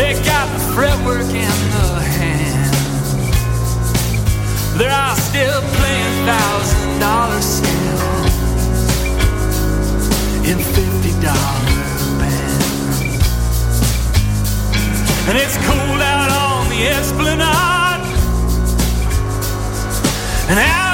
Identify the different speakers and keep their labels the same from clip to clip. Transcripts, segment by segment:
Speaker 1: They got the fretwork in the hand. They're all still playing thousand dollar scales in fifty dollar bands. And it's cold out on the esplanade. And out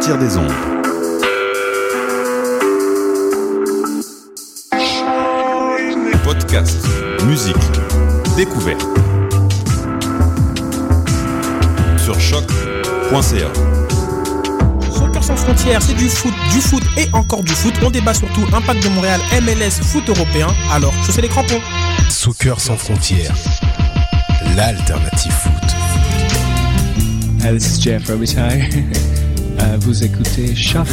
Speaker 2: sortir des ondes. Podcast, musique, découverte. Sur choc.ca.
Speaker 3: Soccer sans frontières, c'est du foot, du foot et encore du foot. On débat surtout impact de Montréal, MLS, foot européen. Alors, chaussez les crampons.
Speaker 4: Soccer sans frontières, l'alternative foot.
Speaker 5: Uh, this is Jeff Robitaille. Vous écoutez Schaff.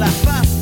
Speaker 5: la paz.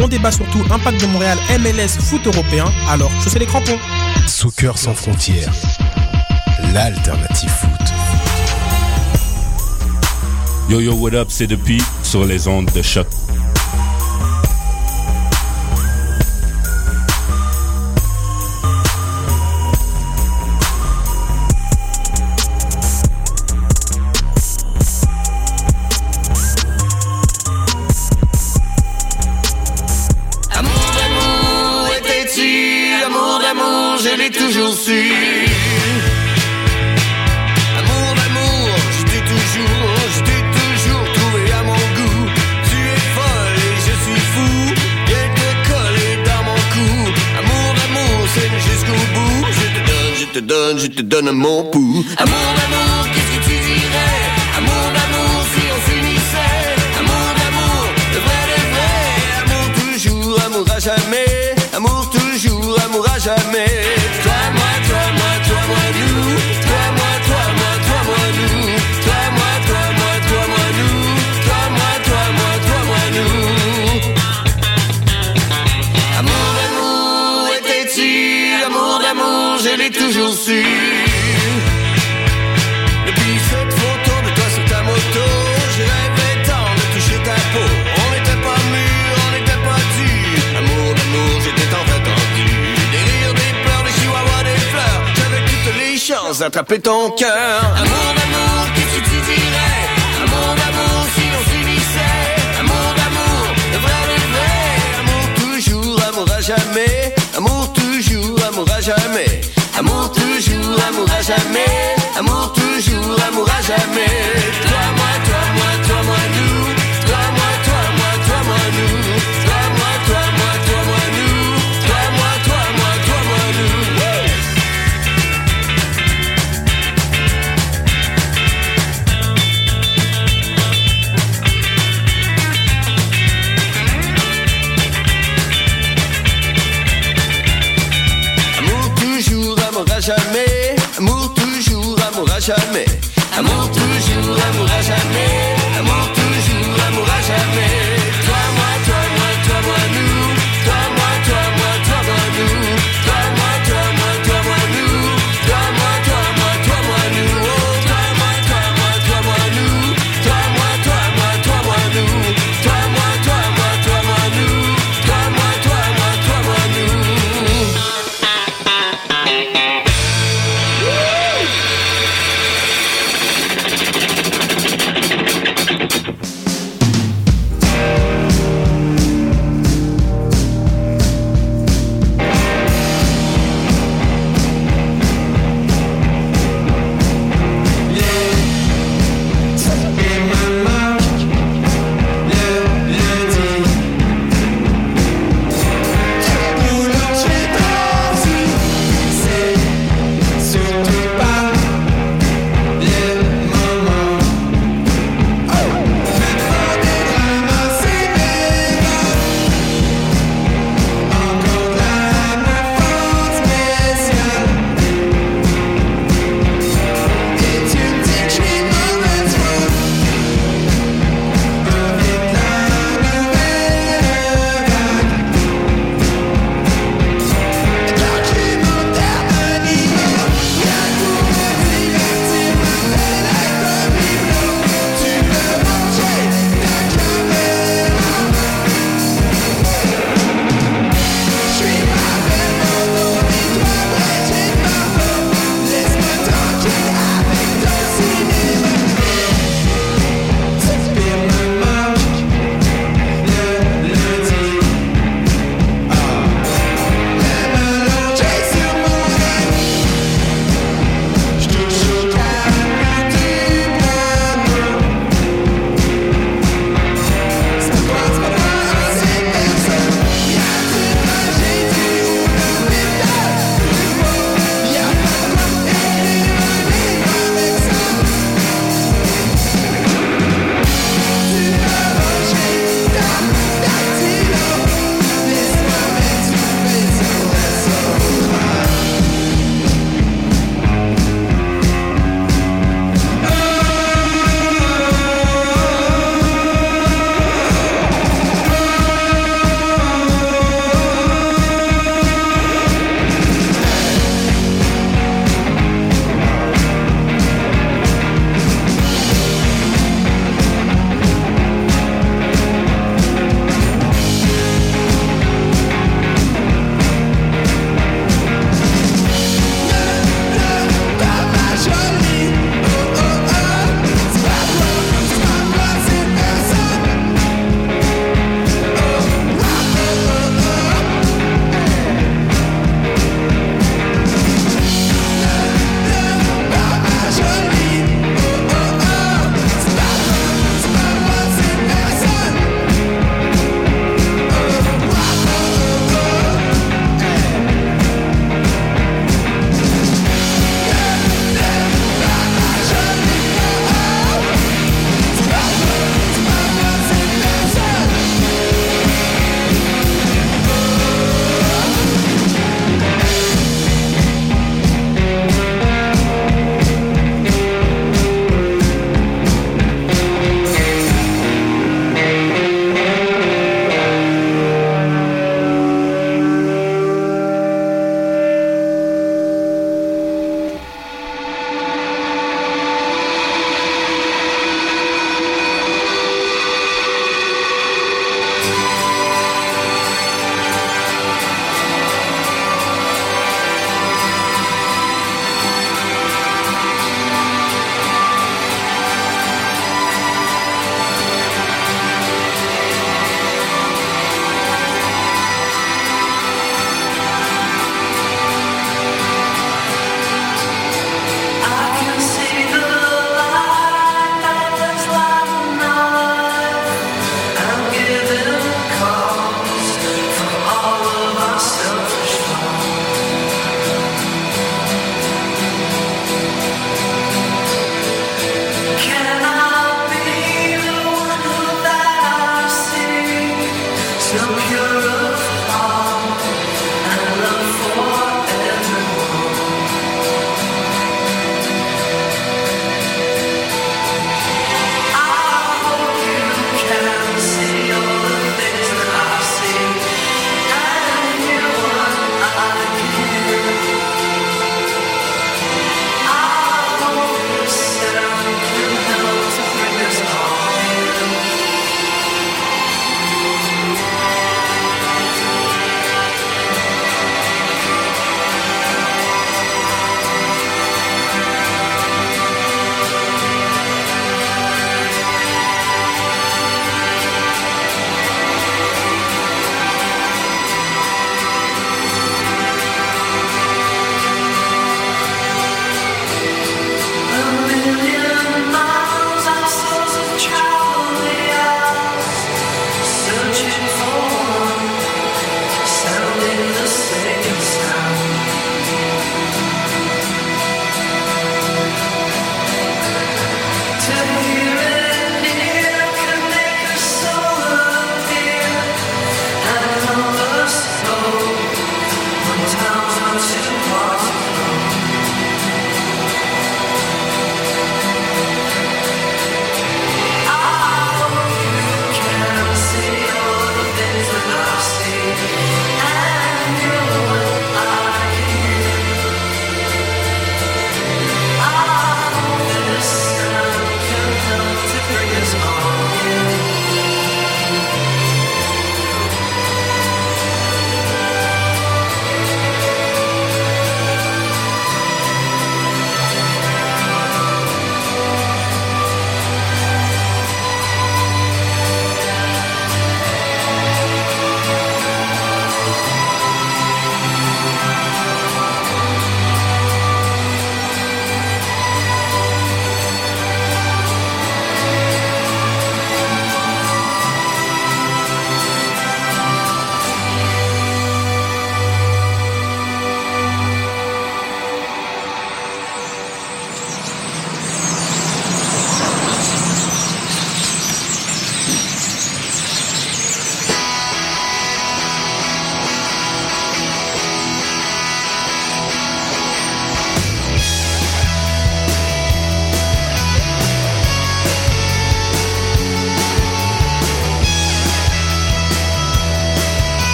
Speaker 5: on débat surtout impact de Montréal, MLS, foot européen, alors chaussez les crampons.
Speaker 4: Sous Soccer sans frontières, l'alternative foot.
Speaker 2: Yo yo, what up, c'est depuis sur les ondes de choc.
Speaker 6: mots attraper ton cœur.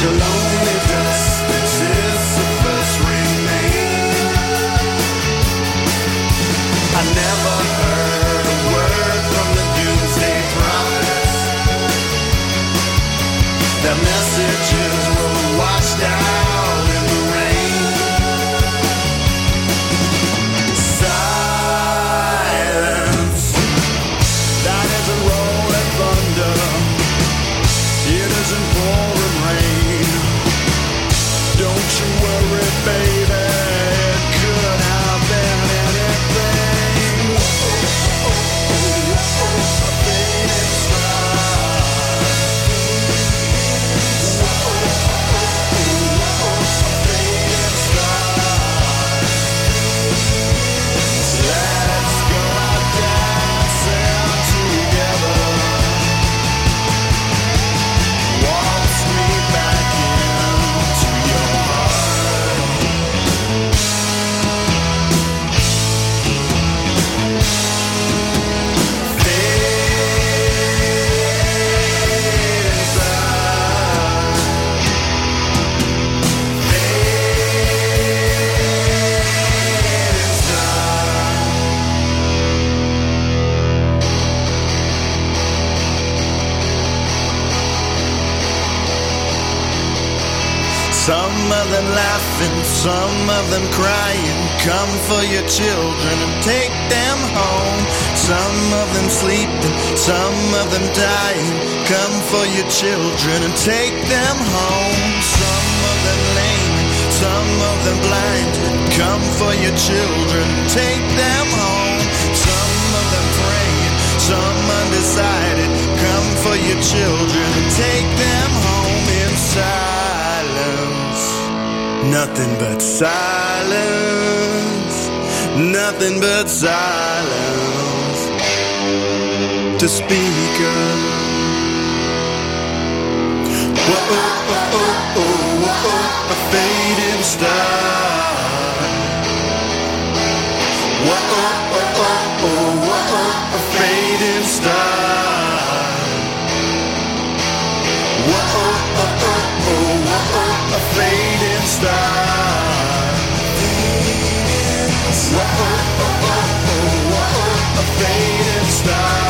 Speaker 7: Till them crying. Come for your children and take them home. Some of them sleeping, some of them dying. Come for your children and take them home. Some of them lame, some of them blind. Come for your children and take them home. Some of them praying, some undecided. Come for your children and take them home in silence. Nothing but silence. Nothing but silence to speak of. Whoa, oh, oh, oh, oh, oh, a fading star. Whoa, oh, oh, oh, oh, oh, a fading star. Whoa, oh, oh, oh, oh, oh, a fading star. Whoa, oh, oh, oh, oh, star.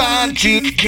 Speaker 8: And a fine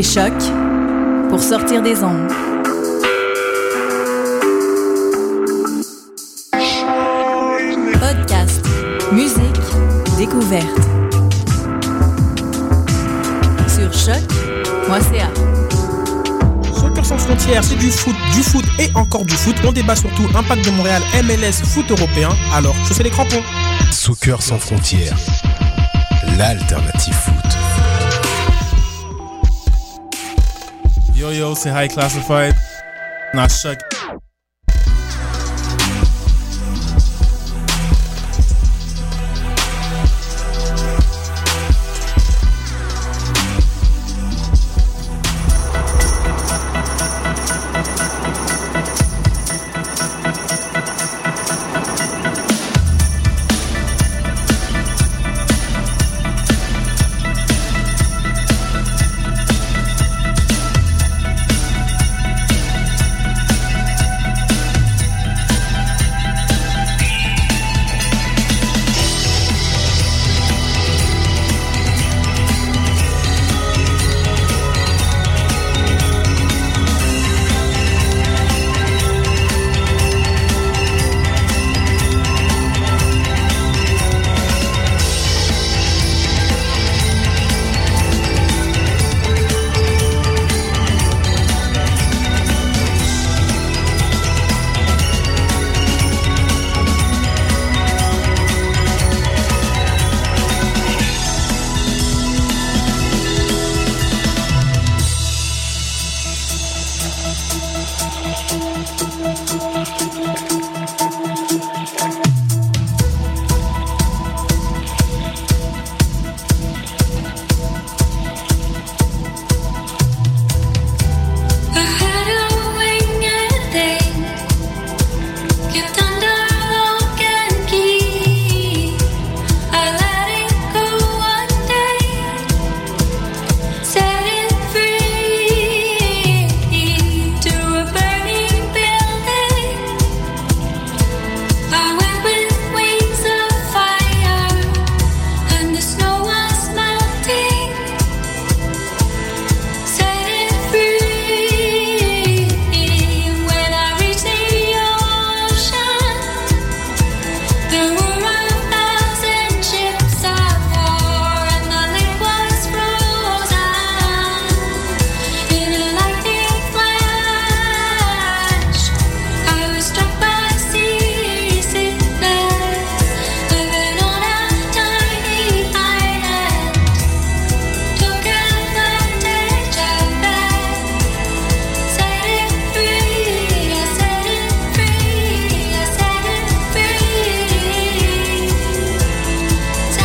Speaker 9: écoutez Choc pour sortir des ondes. Podcast, musique, découverte. Sur choc.ca.
Speaker 3: Soccer sans frontières, c'est du foot, du foot et encore du foot. On débat surtout impact de Montréal, MLS, foot européen. Alors, chaussez les crampons.
Speaker 4: Soccer sans frontières, l'alternative
Speaker 10: Yo yo, say High Klassified. Not Chuck